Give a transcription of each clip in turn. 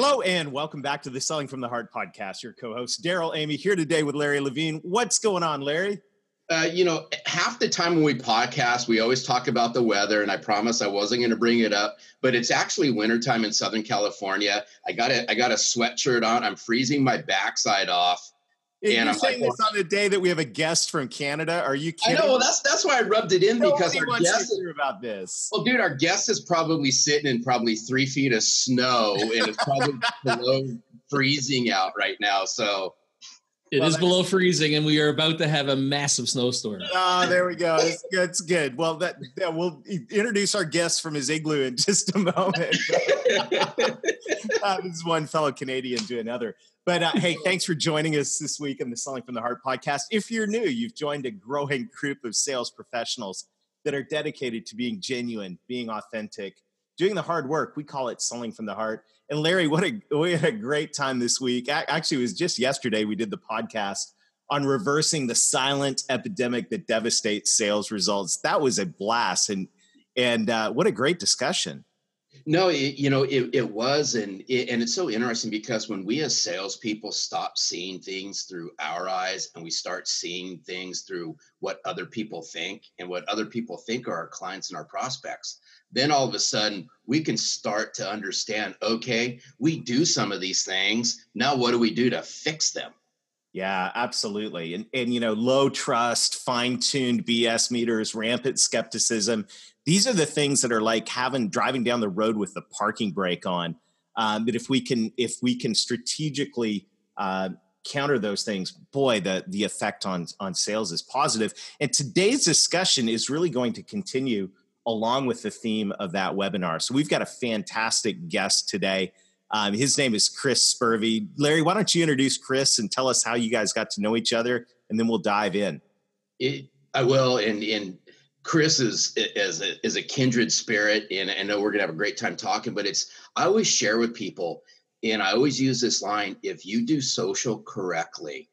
Hello and welcome back to the Selling from the Heart podcast. Your co-host Darrell Amy here today with Larry Levine. What's going on, Larry? Uh, you know, half the time when we podcast, we always talk about the weather, and I promise I wasn't going to bring it up, but it's actually wintertime in Southern California. I got a I got a sweatshirt on. I'm freezing my backside off. And you're I'm saying like, this on the day that we have a guest from Canada. Are you kidding? I know. Well, that's that's why I rubbed it in because our guest is about this. Well, dude, our guest is probably sitting in probably three feet of snow, and it's probably below freezing out right now. So it well, is below freezing, and we are about to have a massive snowstorm. Ah, oh, there we go. That's, it's good. Well, that yeah, we'll introduce our guest from his igloo in just a moment. uh, this is one fellow Canadian to another. But uh, hey, thanks for joining us this week in the Selling from the Heart podcast. If you're new, you've joined a growing group of sales professionals that are dedicated to being genuine, being authentic, doing the hard work. We call it selling from the heart. And Larry, what a we had a great time this week. Actually, it was just yesterday we did the podcast on reversing the silent epidemic that devastates sales results. That was a blast, and and uh, what a great discussion. No, it, you know, it, it was. And, it, and it's so interesting because when we as salespeople stop seeing things through our eyes and we start seeing things through what other people think and what other people think are our clients and our prospects, then all of a sudden we can start to understand okay, we do some of these things. Now, what do we do to fix them? Yeah, absolutely. And and you know, low trust, fine-tuned BS meters, rampant skepticism. These are the things that are like having driving down the road with the parking brake on. Um, that if we can if we can strategically uh, counter those things, boy, the the effect on on sales is positive. And today's discussion is really going to continue along with the theme of that webinar. So we've got a fantastic guest today. Um, his name is Chris Spurvey. Larry, why don't you introduce Chris and tell us how you guys got to know each other, and then we'll dive in. It, I will, and and Chris is is a, is a kindred spirit, and I know we're gonna have a great time talking. But it's I always share with people, and I always use this line: if you do social correctly,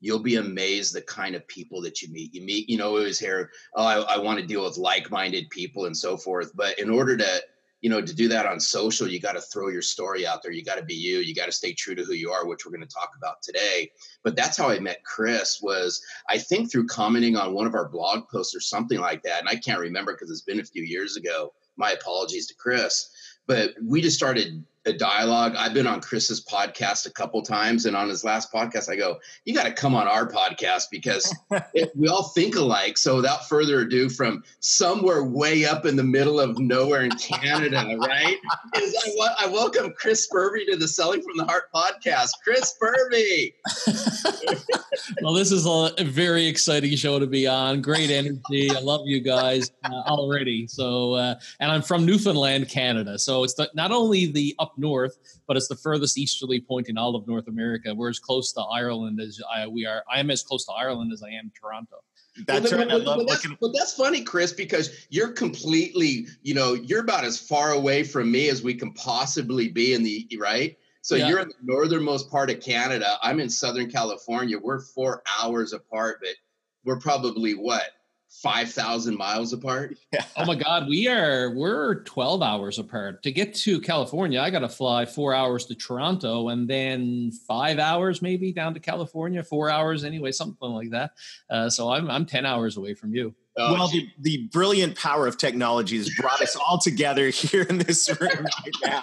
you'll be amazed the kind of people that you meet. You meet, you know, always hear, oh, I, I want to deal with like-minded people and so forth. But in order to you know, to do that on social, you got to throw your story out there. You got to be you. You got to stay true to who you are, which we're going to talk about today. But that's how I met Chris. Was I think through commenting on one of our blog posts or something like that, and I can't remember because it's been a few years ago. My apologies to Chris, but we just started a dialogue. I've been on Chris's podcast a couple times, and on his last podcast, I go, "You got to come on our podcast because it, we all think alike." So, without further ado, from somewhere way up in the middle of nowhere in Canada, right? Is I, I welcome Chris Spurvey to the Selling from the Heart podcast. Chris Spurvey. well, this is a very exciting show to be on. Great energy. I love you guys uh, already. So, uh, and I'm from Newfoundland, Canada. So it's the, not only the up north, but it's the furthest easterly point in all of North America. We're as close to Ireland as I, we are. I am as close to Ireland as I am Toronto. That's right. But, but, that's, but that's funny, Chris, because you're completely, you know, you're about as far away from me as we can possibly be in the right. So yeah. you're in the northernmost part of Canada. I'm in Southern California. We're four hours apart, but we're probably what 5,000 miles apart. Yeah. Oh my God, we are, we're 12 hours apart. To get to California, I got to fly four hours to Toronto and then five hours maybe down to California, four hours anyway, something like that. Uh, so I'm, I'm 10 hours away from you. Oh, well, the, the brilliant power of technology has brought us all together here in this room right now.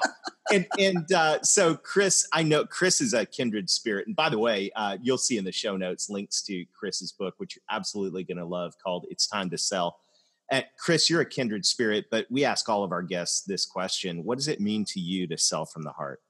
And, and uh, so, Chris, I know Chris is a kindred spirit. And by the way, uh, you'll see in the show notes links to Chris's book, which you're absolutely going to love, called It's Time to Sell. Uh, Chris, you're a kindred spirit, but we ask all of our guests this question What does it mean to you to sell from the heart?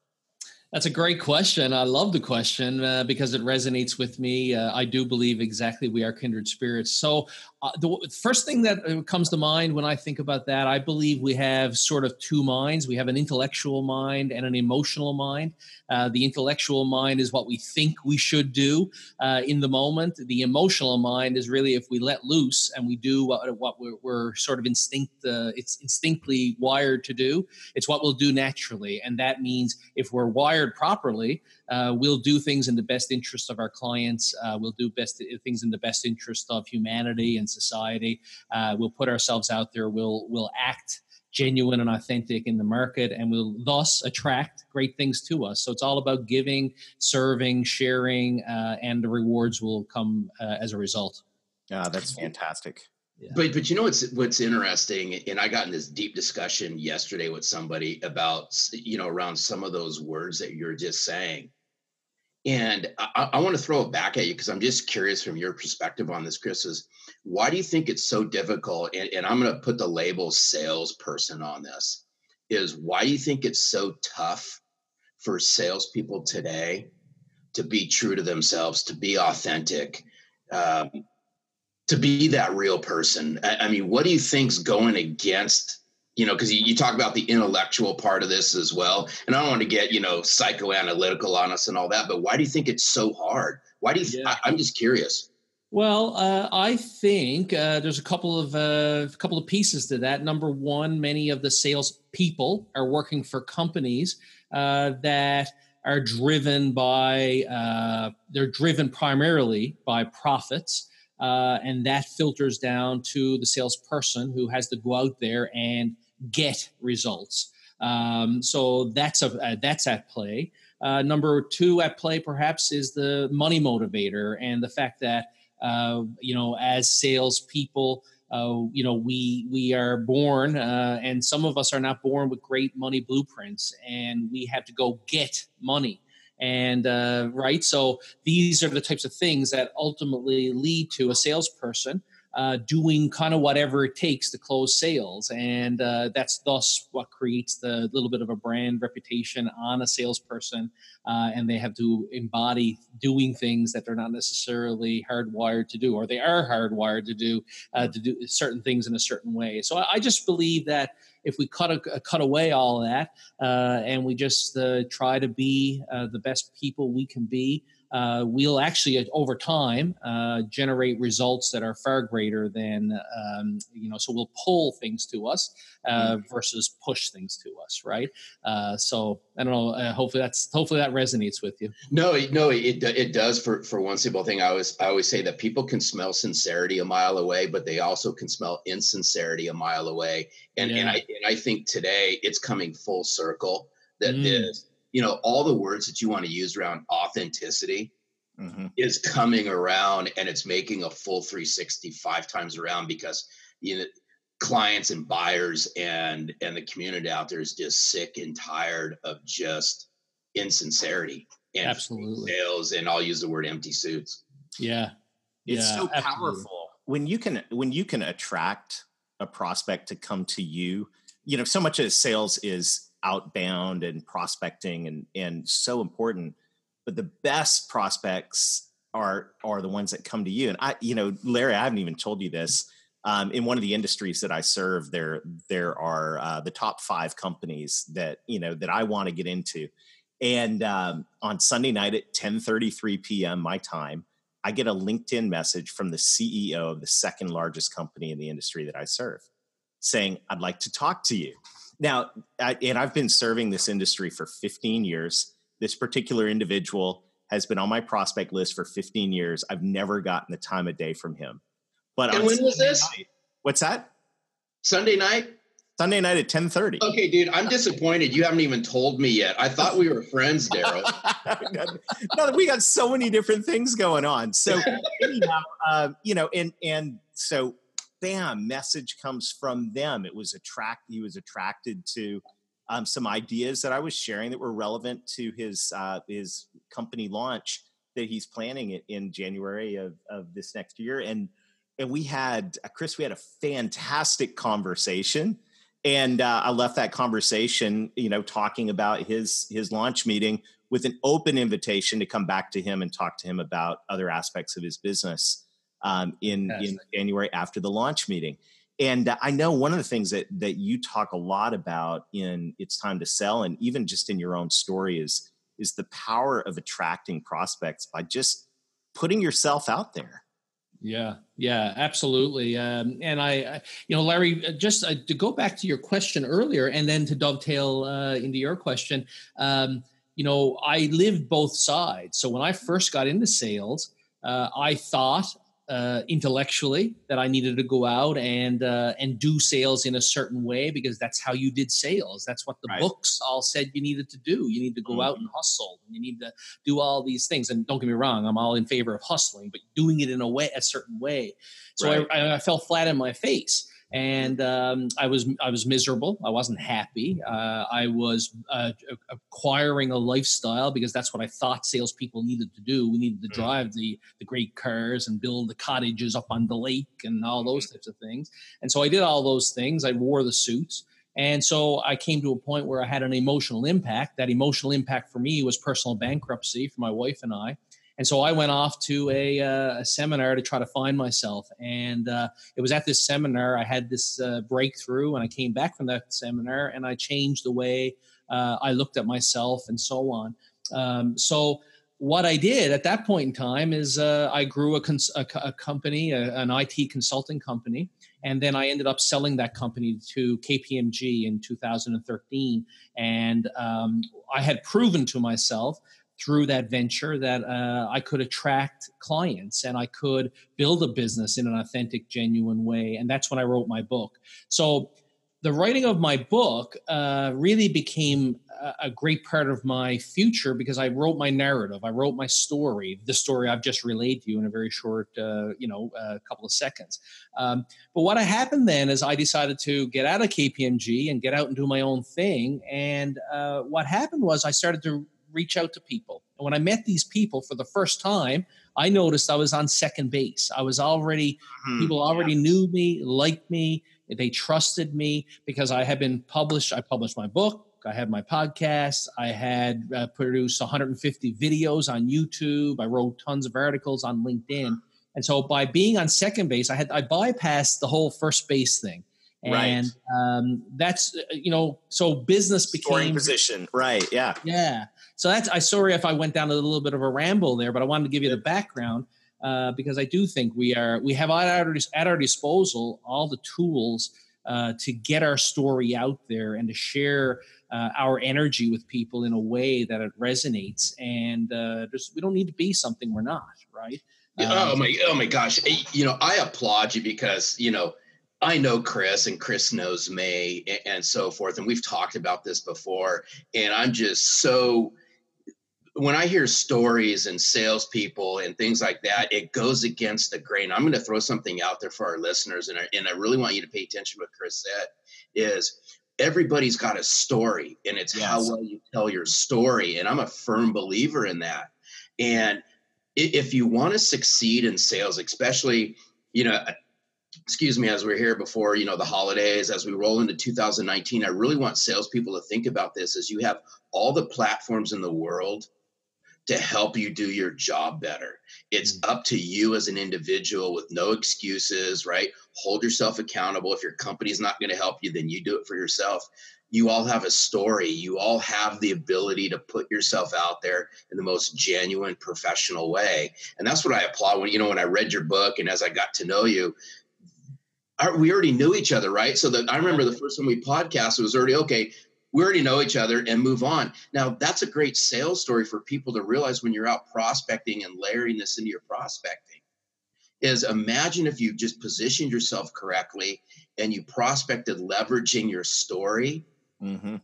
That's a great question. I love the question uh, because it resonates with me. Uh, I do believe exactly we are kindred spirits. So, uh, the first thing that uh, comes to mind when I think about that, I believe we have sort of two minds. We have an intellectual mind and an emotional mind. Uh, the intellectual mind is what we think we should do uh, in the moment. The emotional mind is really if we let loose and we do what, what we're, we're sort of instinct, it's instinctively wired to do. It's what we'll do naturally, and that means if we're wired wired properly, uh, we'll do things in the best interest of our clients. Uh, we'll do best things in the best interest of humanity and society. Uh, we'll put ourselves out there. We'll we'll act genuine and authentic in the market, and will thus attract great things to us. So it's all about giving, serving, sharing, uh, and the rewards will come uh, as a result. Yeah, that's fantastic. But but you know what's what's interesting, and I got in this deep discussion yesterday with somebody about you know around some of those words that you're just saying, and I, I want to throw it back at you because I'm just curious from your perspective on this, Chris. Is why do you think it's so difficult? And, and I'm going to put the label salesperson on this. Is why do you think it's so tough for salespeople today to be true to themselves, to be authentic? Um, to be that real person. I, I mean, what do you think's going against? You know, because you, you, talk about the intellectual part of this as well, and I don't want to get you know psychoanalytical on us and all that, but why do you think it's so hard? Why do you? Yeah. I, am just curious. Well, uh, I think uh, there's a couple of uh, couple of pieces to that. Number one, many of the sales people are working for companies uh, that are driven by uh, they're driven primarily by profits uh, and that filters down to the salesperson who has to go out there and get results. Um, so that's a uh, that's at play. Uh, number two at play perhaps is the money motivator and the fact that uh, you know as salespeople. Uh, you know, we we are born, uh, and some of us are not born with great money blueprints, and we have to go get money and uh, right? So these are the types of things that ultimately lead to a salesperson uh, doing kind of whatever it takes to close sales. And uh, that's thus what creates the little bit of a brand reputation on a salesperson. Uh, and they have to embody doing things that they're not necessarily hardwired to do, or they are hardwired to do, uh, to do certain things in a certain way. So I, I just believe that if we cut a, cut away all that uh, and we just uh, try to be uh, the best people we can be, uh, we'll actually uh, over time uh, generate results that are far greater than um, you know so we'll pull things to us uh, mm-hmm. versus push things to us right uh, so i don't know uh, hopefully that's hopefully that resonates with you no no it, it does for for one simple thing i always i always say that people can smell sincerity a mile away but they also can smell insincerity a mile away and yeah. and i and i think today it's coming full circle that mm. this you know all the words that you want to use around authenticity mm-hmm. is coming around and it's making a full 360 five times around because you know clients and buyers and and the community out there is just sick and tired of just insincerity and absolutely sales and I'll use the word empty suits. Yeah. It's yeah, so absolutely. powerful when you can when you can attract a prospect to come to you. You know, so much of sales is outbound and prospecting and and so important but the best prospects are are the ones that come to you. And i you know larry i haven't even told you this um, in one of the industries that i serve there there are uh, the top five companies that you know that i want to get into. And um, on sunday night at 10.33 p.m my time i get a linkedin message from the ceo of the second largest company in the industry that i serve saying i'd like to talk to you now, I, and I've been serving this industry for 15 years. This particular individual has been on my prospect list for 15 years. I've never gotten the time of day from him. But and when was this? Night, what's that? Sunday night. Sunday night at 10:30. Okay, dude, I'm disappointed. You haven't even told me yet. I thought we were friends, Darrell. no, we got so many different things going on. So anyhow, uh, you know, and and so bam, message comes from them. It was attract. He was attracted to um, some ideas that I was sharing that were relevant to his uh, his company launch that he's planning it in January of, of this next year. And and we had uh, Chris, we had a fantastic conversation. And uh, I left that conversation, you know, talking about his his launch meeting with an open invitation to come back to him and talk to him about other aspects of his business um, in, in January after the launch meeting. And I know one of the things that that you talk a lot about in It's Time to Sell, and even just in your own story, is is the power of attracting prospects by just putting yourself out there. Yeah, yeah, absolutely. Um, and I, I, you know, Larry, uh, just uh, to go back to your question earlier, and then to dovetail uh, into your question, um, you know, I lived both sides. So when I first got into sales, uh, I thought uh, intellectually that I needed to go out and uh, and do sales in a certain way because that's how you did sales. That's what the right. books all said you needed to do. You need to go mm-hmm. out and hustle. And you need to do all these things. And don't get me wrong, I'm all in favor of hustling, but doing it in a way, a certain way. So right. I, I fell flat in my face and um, I was I was miserable. I wasn't happy. Uh, I was uh, acquiring a lifestyle because that's what I thought salespeople needed to do. We needed to mm. drive the the great cars and build the cottages up on the lake and all those mm-hmm. types of things. And so I did all those things. I wore the suits. And so I came to a point where I had an emotional impact. That emotional impact for me was personal bankruptcy for my wife and I. And so I went off to a, uh, a seminar to try to find myself. And uh, it was at this seminar I had this uh, breakthrough, and I came back from that seminar and I changed the way uh, I looked at myself and so on. Um, so what I did at that point in time is uh, I grew a, cons- a, a company, an IT consulting company, and then I ended up selling that company to KPMG in 2013. And um, I had proven to myself through that venture that uh, I could attract clients and I could build a business in an authentic, genuine way. And that's when I wrote my book. So the writing of my book uh, really became a, great part of my future because I wrote my narrative. I wrote my story, the story I've just relayed to you in a very short, uh, you know, uh, couple of seconds. Um, but what happened then is I decided to get out of KPMG and get out and do my own thing. And uh, what happened was I started to reach out to people. And when I met these people for the first time, I noticed I was on second base. I was already, mm-hmm. people already yeah. knew me, liked me, they trusted me because I had been published. I published my book. I had my podcast. I had uh, produced 150 videos on YouTube. I wrote tons of articles on LinkedIn. And so by being on second base, I had I bypassed the whole first base thing and right. um, that's uh, you know so business became Scoring position. Right. Yeah. Yeah. So that's i sorry if i went down a little bit of a ramble there but i wanted to give you the background uh, because i do think we are we have at our, at our disposal all the tools uh, to get our story out there and to share uh, our energy with people in a way that it resonates. And uh, we don't need to be something we're not right? Um, oh my oh my gosh. You know i applaud you because you know I know Chris and Chris knows me and so forth. And we've talked about this before. And I'm just so, when I hear stories and salespeople and things like that, it goes against the grain. I'm going to throw something out there for our listeners. And I, and I really want you to pay attention to what Chris said is everybody's got a story and it's yes. how well you tell your story. And I'm a firm believer in that. And if you want to succeed in sales, especially, you know, excuse me, as we're here before, you know, the holidays, as we roll into 2019, I really want salespeople to think about this as you have all the platforms in the world to help you do your job better. It's mm. up to you as an individual with no excuses, right? Hold yourself accountable. If your company's not going to help you, then you do it for yourself. You all have a story. You all have the ability to put yourself out there in the most genuine, professional way. And that's what I applaud when, you know, when I read your book and as I got to know you, we already knew each other, right? So that I remember the first time we podcast, it was already okay. We already know each other and move on. Now that's a great sales story for people to realize when you're out prospecting and layering this into your prospecting. Is imagine if you just positioned yourself correctly and you prospected leveraging your story. Mm-hmm.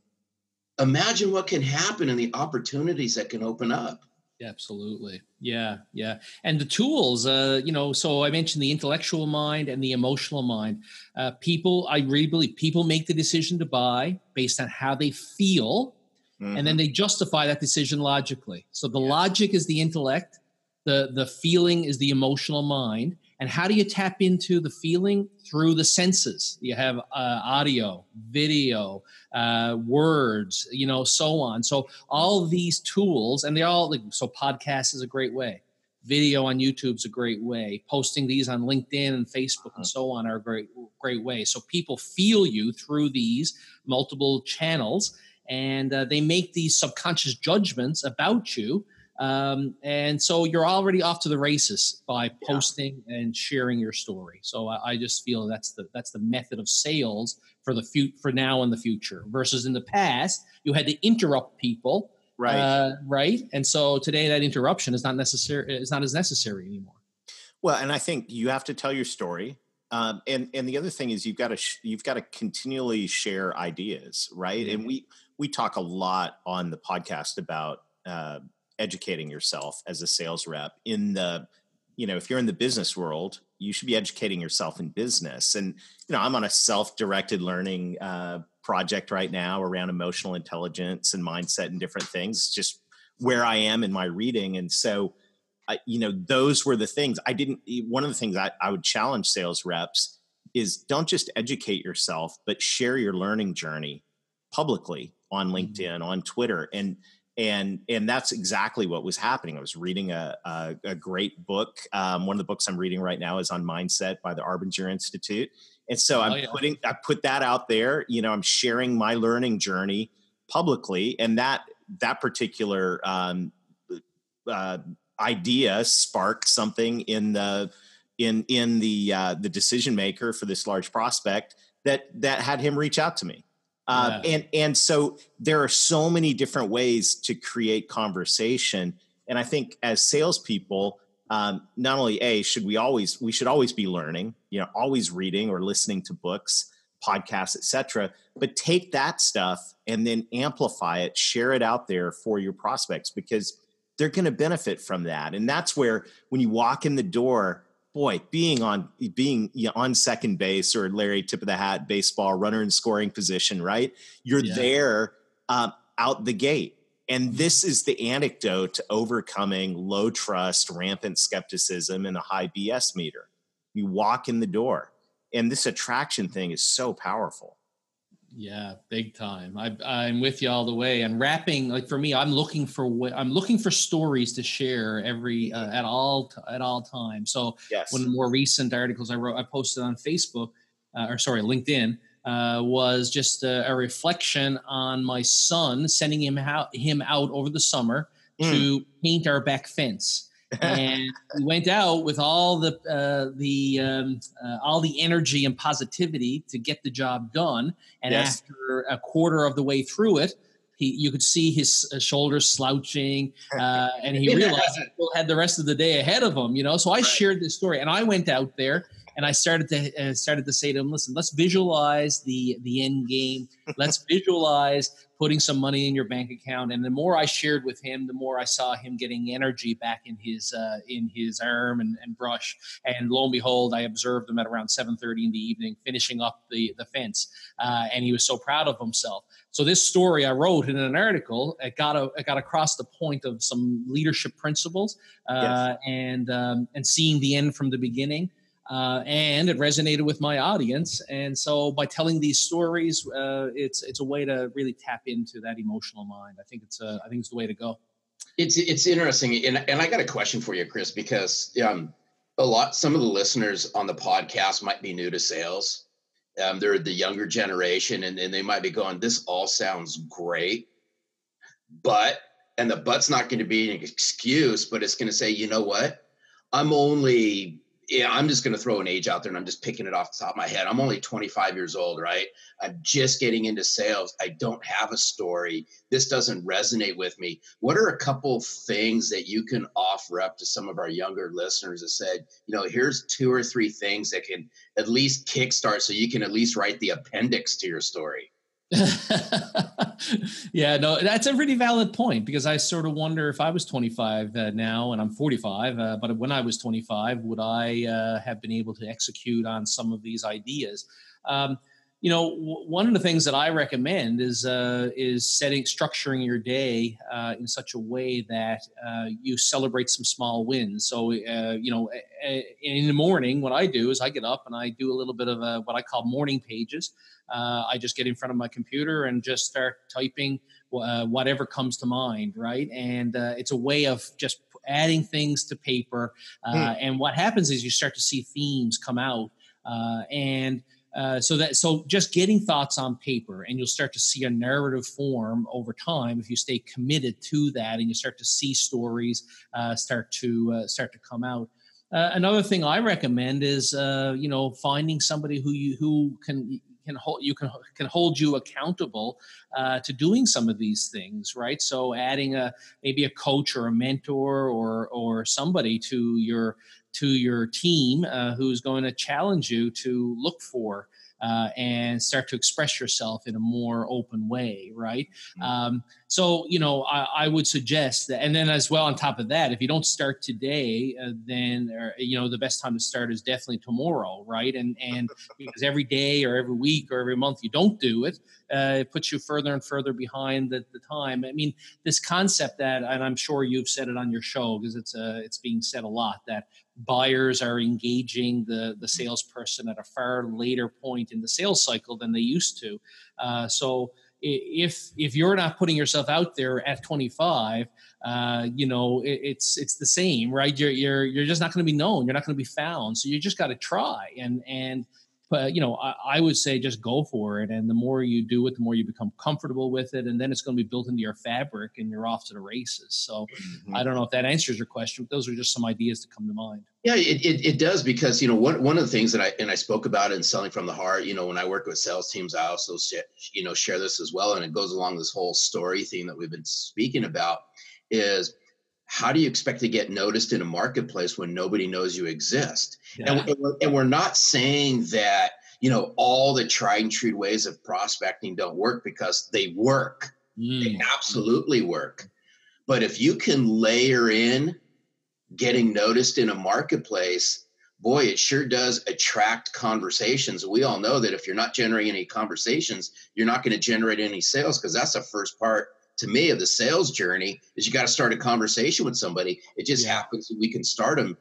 Imagine what can happen and the opportunities that can open up. Absolutely. Yeah. Yeah. And the tools, uh, you know, so I mentioned the intellectual mind and the emotional mind. Uh, people, I really believe people make the decision to buy based on how they feel, mm-hmm. and then mm-hmm. they justify that decision logically. So the yeah. logic is the intellect, the, the feeling is the emotional mind, And how do you tap into the feeling? Through the senses. You have uh, audio, video, uh, words, you know, so on. So all these tools, and they all like, so podcast is a great way. Video on YouTube is a great way. Posting these on LinkedIn and Facebook and so on are a great, great way. So people feel you through these multiple channels, and uh, they make these subconscious judgments about you um, and so you're already off to the races by posting yeah. and sharing your story. So I, I, just feel that's the that's the method of sales for the future for now and the future. Versus in the past, you had to interrupt people, right? Uh, right. And so today, that interruption is not necessary. Is not as necessary anymore. Well, and I think you have to tell your story. Um, and and the other thing is you've got to sh- you've got to continually share ideas, right? Mm-hmm. And we we talk a lot on the podcast about uh, educating yourself as a sales rep in the you know if you're in the business world you should be educating yourself in business. And you know i'm on a self-directed learning uh, project right now around emotional intelligence and mindset and different things just where i am in my reading. And so I, you know those were the things. I didn't one of the things I, I would challenge sales reps is don't just educate yourself but share your learning journey publicly on mm-hmm. linkedin on twitter. And and and that's exactly what was happening. I was reading a a, a great book. Um, one of the books I'm reading right now is on mindset by the Arbinger Institute, and so oh, I'm yeah. putting I put that out there. You know, I'm sharing my learning journey publicly, and that that particular um, uh, idea sparked something in the in in the uh, the decision maker for this large prospect that that had him reach out to me uh, yeah. and and so there are so many different ways to create conversation and i think as salespeople um, not only a should we always we should always be learning you know always reading or listening to books podcasts etc but take that stuff and then amplify it share it out there for your prospects because they're going to benefit from that and that's where when you walk in the door boy, being on being you know, on second base or Larry tip of the hat baseball runner in scoring position, right? You're yeah. there um, out the gate. And mm-hmm. this is the antidote to overcoming low trust, rampant skepticism, and a high BS meter. You walk in the door, and this attraction thing is so powerful. Yeah, big time. I, I'm with you all the way. And rapping, like for me, I'm looking for I'm looking for stories to share every uh, at all at all times. So yes. one of the more recent articles I wrote, I posted on Facebook, uh, or sorry, LinkedIn, uh, was just a, a, reflection on my son sending him out him out over the summer mm. to paint our back fence and we went out with all the uh, the um, uh, all the energy and positivity to get the job done. And yes. after a quarter of the way through it, he you could see his uh, shoulders slouching, uh, and he realized he still had the rest of the day ahead of him. You know, so I right. shared this story, and I went out there and I started to uh, started to say to him, "Listen, let's visualize the the end game. Let's visualize putting some money in your bank account." And the more I shared with him, the more I saw him getting energy back in his uh, in his arm and, and brush. And lo and behold, I observed him at around seven thirty in the evening, finishing up the the fence, uh, and he was so proud of himself. So this story I wrote in an article, it got a, it got across the point of some leadership principles uh, yes. and um, and seeing the end from the beginning uh, and it resonated with my audience. And so by telling these stories, uh, it's it's a way to really tap into that emotional mind. I think it's a, I think it's the way to go. It's it's interesting, and and I got a question for you, Chris, because um, a lot some of the listeners on the podcast might be new to sales. Um, they're the younger generation, and, and they might be going, "This all sounds great," but and the but's not going to be an excuse, but it's going to say, you know what? I'm only yeah, I'm just going to throw an age out there and I'm just picking it off the top of my head. I'm only 25 years old, right? I'm just getting into sales. I don't have a story. This doesn't resonate with me. What are a couple things that you can offer up to some of our younger listeners that said, you know, here's two or three things that can at least kickstart so you can at least write the appendix to your story? yeah, no, that's a really valid point because I sort of wonder if I was 25 uh, now and I'm 45, uh, but when I was 25, would I uh, have been able to execute on some of these ideas? Um, you know, w- one of the things that I recommend is uh, is setting structuring your day uh, in such a way that uh, you celebrate some small wins. So, you know, in the morning, what I do is I get up and I do a little bit of a, what I call morning pages. Uh, I just get in front of my computer and just start typing uh, whatever comes to mind, right? And it's a way of just adding things to paper. Hmm. And what happens is you start to see themes come out, and uh, so that so just getting thoughts on paper and you'll start to see a narrative form over time if you stay committed to that and you start to see stories uh, start to uh, start to come out uh, another thing i recommend is uh, you know finding somebody who you who can can hold you can can hold you accountable to doing some of these things right so adding a maybe a coach or a mentor or or somebody to your to your team uh, who's going to challenge you to look for uh, and start to express yourself in a more open way, right? Mm-hmm. Um, so, you know, I, I, would suggest that, and then as well on top of that, if you don't start today, uh, then or, you know the best time to start is definitely tomorrow, right? And and because every day or every week or every month you don't do it, uh, it puts you further and further behind the, the time. I mean, this concept that, and I'm sure you've said it on your show because it's uh, it's being said a lot that buyers are engaging the the salesperson at a far later point in the sales cycle than they used to. Uh, so if if you're not putting yourself out there at 25 uh, you know it, it's it's the same right? You're you're you're just not going to be known. You're not going to be found. So you just got to try. And and but you know I, I, would say just go for it and the more you do it the more you become comfortable with it and then it's going to be built into your fabric and you're off to the races so mm-hmm. i don't know if that answers your question but those are just some ideas to come to mind yeah it, it, it, does because you know one, one of the things that i and i spoke about in selling from the heart you know when i work with sales teams i also you know share this as well and it goes along this whole story theme that we've been speaking about is how do you expect to get noticed in a marketplace when nobody knows you exist? Yeah. And, we're, and we're not saying that, you know, all the tried and true ways of prospecting don't work because they work. Mm. They absolutely work. But if you can layer in getting noticed in a marketplace, boy, it sure does attract conversations. We all know that if you're not generating any conversations, you're not going to generate any sales because that's the first part to me of the sales journey is you got to start a conversation with somebody. It just happens that we can start them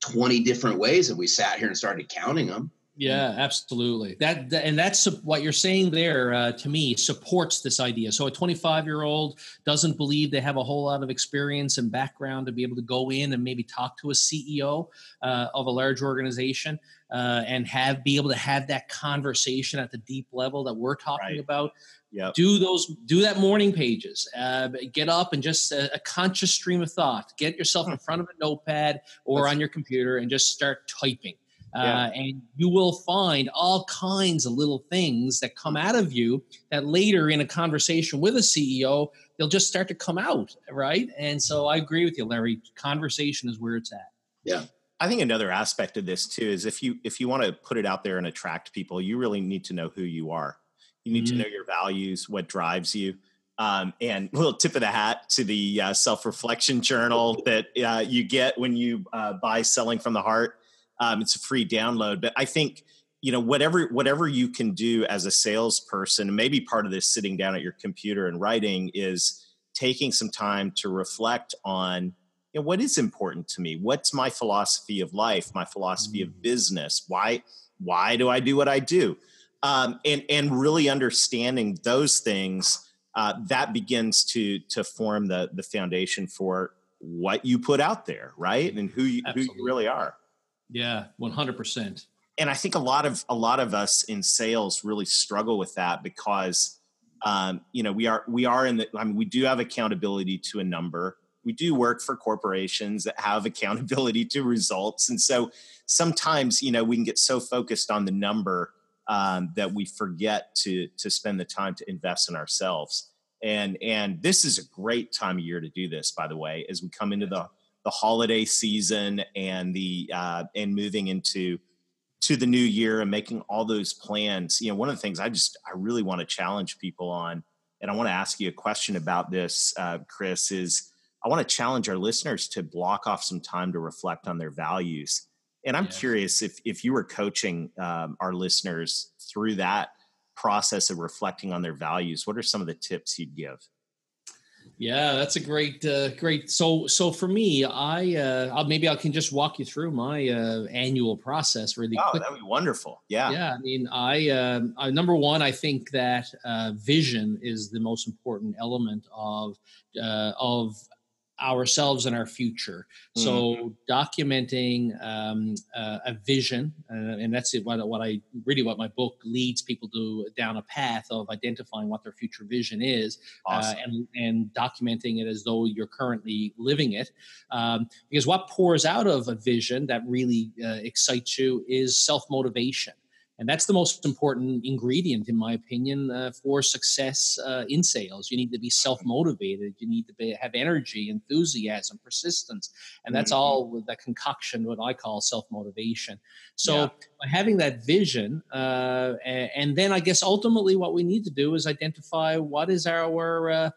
20 different ways if we sat here and started counting them. Yeah, absolutely. That, that, and that's what you're saying there uh, to me supports this idea. So a 25 year old doesn't believe they have a whole lot of experience and background to be able to go in and maybe talk to a CEO uh, of a large organization uh, and have be able to have that conversation at the deep level that we're talking right. about. Yep. Do those, do that morning pages. Uh, get up and just a, a, conscious stream of thought. Get yourself in front of a notepad or That's, on your computer and just start typing. Uh, and you will find all kinds of little things that come out of you that later in a conversation with a CEO, they'll just start to come out, right? And so I agree with you, Larry. Conversation is where it's at. Yeah. I think another aspect of this too is if you if you want to put it out there and attract people, you really need to know who you are. You need mm-hmm. to know your values, what drives you. Um, and a little tip of the hat to the uh, self reflection journal that uh, you get when you uh, buy Selling from the Heart. Um, it's a free download, but I think you know whatever whatever you can do as a salesperson, and maybe part of this sitting down at your computer and writing is taking some time to reflect on you know, what is important to me. What's my philosophy of life? My philosophy mm-hmm. of mm. business. Why why do I do what I do? Um, and and really understanding those things uh, that begins to to form the the foundation for what you put out there, right? And who you, who you really are. Yeah, one hundred percent. And I think a lot of a lot of us in sales really struggle with that because um, you know we are we are in the. I mean, we do have accountability to a number. We do work for corporations that have accountability to results, and so sometimes you know we can get so focused on the number um, that we forget to to spend the time to invest in ourselves. And and this is a great time of year to do this. By the way, as we come into the the holiday season and the uh, and moving into to the new year and making all those plans you know one of the things i just i really want to challenge people on and i want to ask you a question about this uh, chris is i want to challenge our listeners to block off some time to reflect on their values and i'm yeah. curious if if you were coaching um, our listeners through that process of reflecting on their values, what are some of the tips you'd give? Yeah, that's a great, uh, great. So, so for me, I uh, I'll, maybe I can just walk you through my uh, annual process really. Oh, that'd be wonderful. Yeah, yeah. I mean, I, uh, I number one, I think that uh, vision is the most important element of uh, of ourselves and our future. So mm-hmm. documenting um, uh, a vision, uh, and that's it, what, what I really what my book leads people to down a path of identifying what their future vision is, awesome. uh, and and documenting it as though you're currently living it. Um, because what pours out of a vision that really uh, excites you is self motivation. And that's the most important ingredient, in my opinion, uh, for success uh, in sales. You need to be self motivated. You need to be, have energy, enthusiasm, persistence. And that's mm-hmm. all the concoction, what I call self motivation. So, yeah. by having that vision, uh, and then I guess ultimately what we need to do is identify what is our uh,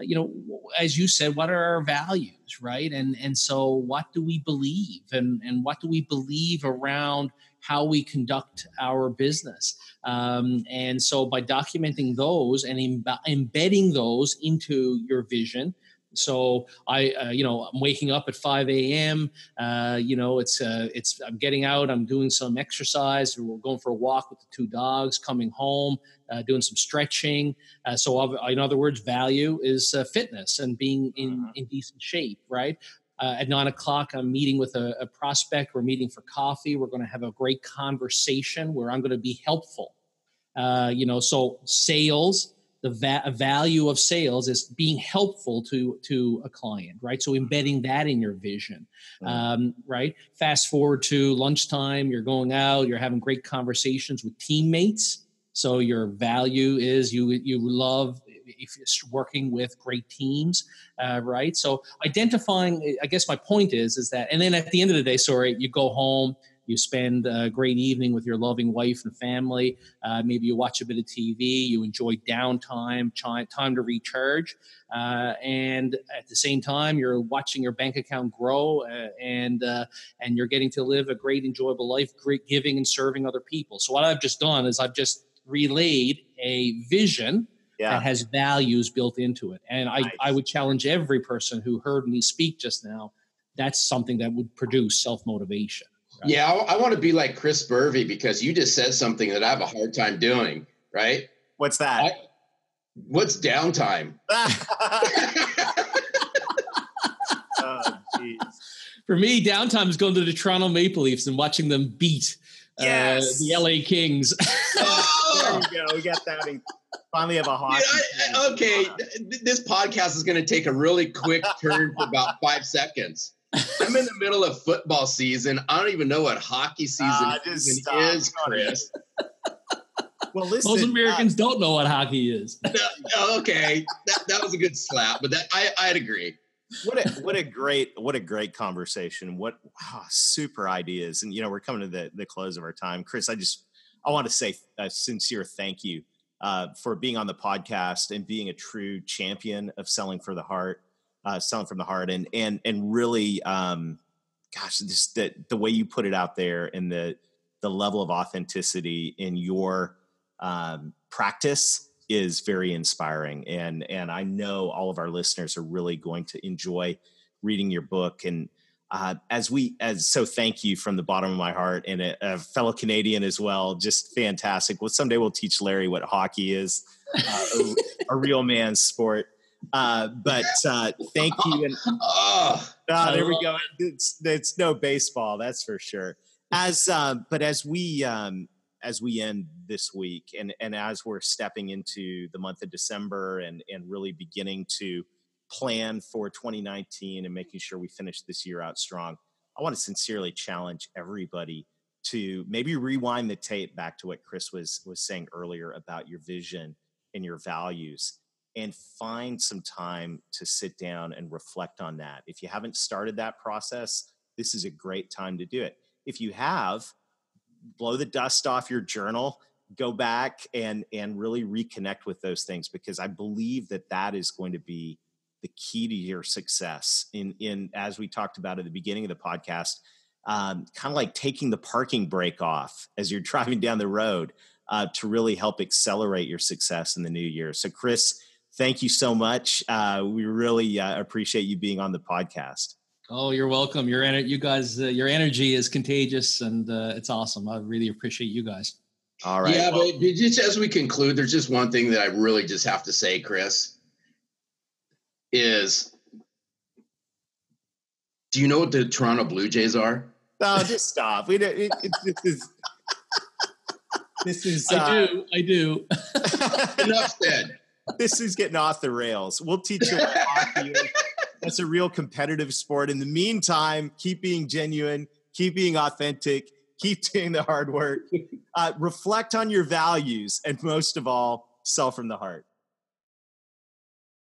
you know as you said what are our values right and and so what do we believe and and what do we believe around how we conduct our business. Um, and so by documenting those and Im- embedding those into your vision, so I, uh, you know, I'm waking up at 5 a.m. Uh, you know, it's uh, it's I'm getting out. I'm doing some exercise. We're going for a walk with the two dogs. Coming home, uh, doing some stretching. Uh, so in other words, value is uh, fitness and being in mm-hmm. in decent shape, right? Uh, at nine o'clock, I'm meeting with a, a prospect. We're meeting for coffee. We're going to have a great conversation where I'm going to be helpful. Uh, you know, so sales, the va- value of sales is being helpful to to a client, right? So embedding that in your vision, um, right? Fast forward to lunchtime. You're going out. You're having great conversations with teammates. So your value is you you love if you're working with great teams, uh, right? So identifying, I guess my point is, is that, and then at the end of the day, sorry, you go home, you spend a great evening with your loving wife and family. Uh, maybe you watch a bit of TV. You enjoy downtime, time to recharge, uh, and at the same time, you're watching your bank account grow, uh, and uh, and you're getting to live a great, enjoyable life, great giving and serving other people. So what I've just done is I've just relayed a vision yeah. that has values built into it. And nice. I, I would challenge every person who heard me speak just now. That's something that would produce self motivation. Right? Yeah, I, I want to be like Chris Spurvey because you just said something that I have a hard time doing. Right? What's that? I, what's downtime? oh, For me, downtime is going to the Toronto Maple Leafs and watching them beat yes. uh, the LA Kings. oh, there you go. We got that in finally have a hot. okay, this podcast is going to take a really quick turn for about five seconds. I'm in the middle of football season. I don't even know what hockey season uh, is, Chris. well, listen, most Americans uh, don't know what hockey is. No, okay, that, that was a good slap, but that I, I'd agree. What a what a great what a great conversation. What wow, super ideas, and you know we're coming to the the close of our time, Chris. I just I want to say a sincere thank you uh, for being on the podcast and being a true champion of selling for the heart, uh, selling from the heart, and and and really, um, gosh, the the way you put it out there and the the level of authenticity in your um, practice is very inspiring, and and I know all of our listeners are really going to enjoy reading your book. And uh, as we as so thank you from the bottom of my heart and a, a, fellow canadian as well. Just fantastic. Well someday we'll teach larry what hockey is uh, a, a, real man's sport uh, but uh, thank you and oh, there we go. it's, it's no baseball that's for sure. As uh, but as we um, as we end this week and and as we're stepping into the month of december and and really beginning to plan for 2019 and making sure we finish this year out strong, I want to sincerely challenge everybody to maybe rewind the tape back to what Chris was was saying earlier about your vision and your values and find some time to sit down and reflect on that. If you haven't started that process, this is a great time to do it. If you have, blow the dust off your journal, go back and and really reconnect with those things because I believe that that is going to be the key to your success in in as we talked about at the beginning of the podcast um, kind of like taking the parking brake off as you're driving down the road uh, to really help accelerate your success in the new year. So, Chris, thank you so much. Uh, we really uh, appreciate you being on the podcast. Oh, you're welcome. Your ener- you guys, uh, your energy is contagious, and uh, it's awesome. I really appreciate you guys. All right. Yeah, well, but just as we conclude, there's just one thing that I really just have to say, Chris, is do you know what the Toronto Blue Jays are? No, just stop. We don't. It, it, this is. This is. Uh, I do. I do. enough said. This is getting off the rails. We'll teach you. That's a real competitive sport. In the meantime, keep being genuine, keep being authentic, keep doing the hard work. Uh, reflect on your values, and most of all, sell from the heart.